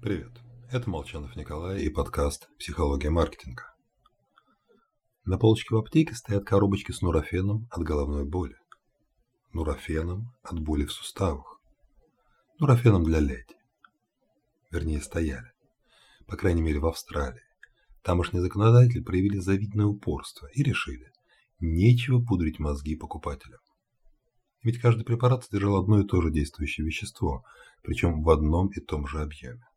Привет, это Молчанов Николай и подкаст «Психология маркетинга». На полочке в аптеке стоят коробочки с нурофеном от головной боли, нурофеном от боли в суставах, нурофеном для леди. Вернее, стояли. По крайней мере, в Австралии. Тамошние законодатели проявили завидное упорство и решили, нечего пудрить мозги покупателям. Ведь каждый препарат содержал одно и то же действующее вещество, причем в одном и том же объеме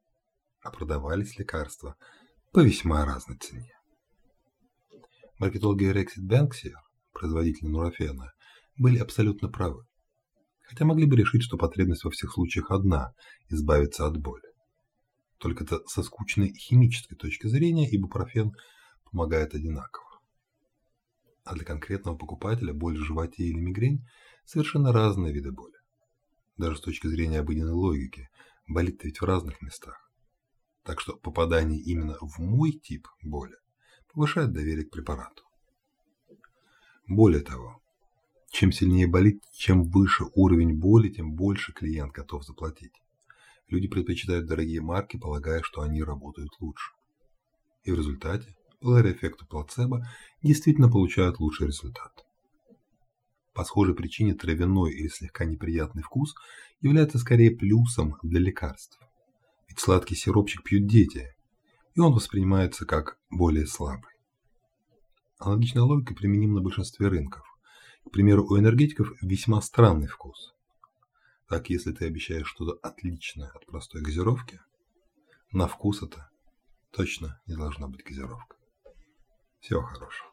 а продавались лекарства по весьма разной цене. Маркетологи Rexit Banksia, производители нурофена, были абсолютно правы, хотя могли бы решить, что потребность во всех случаях одна – избавиться от боли. Только это со скучной химической точки зрения ибупрофен помогает одинаково. А для конкретного покупателя боль в животе или мигрень – совершенно разные виды боли. Даже с точки зрения обыденной логики, болит ведь в разных местах. Так что попадание именно в мой тип боли повышает доверие к препарату. Более того, чем сильнее болит, чем выше уровень боли, тем больше клиент готов заплатить. Люди предпочитают дорогие марки, полагая, что они работают лучше. И в результате, благодаря эффекту плацебо, действительно получают лучший результат. По схожей причине травяной или слегка неприятный вкус является скорее плюсом для лекарств. Ведь сладкий сиропчик пьют дети, и он воспринимается как более слабый. Аналогичная логика применима на большинстве рынков. К примеру, у энергетиков весьма странный вкус. Так, если ты обещаешь что-то отличное от простой газировки, на вкус это точно не должна быть газировка. Всего хорошего.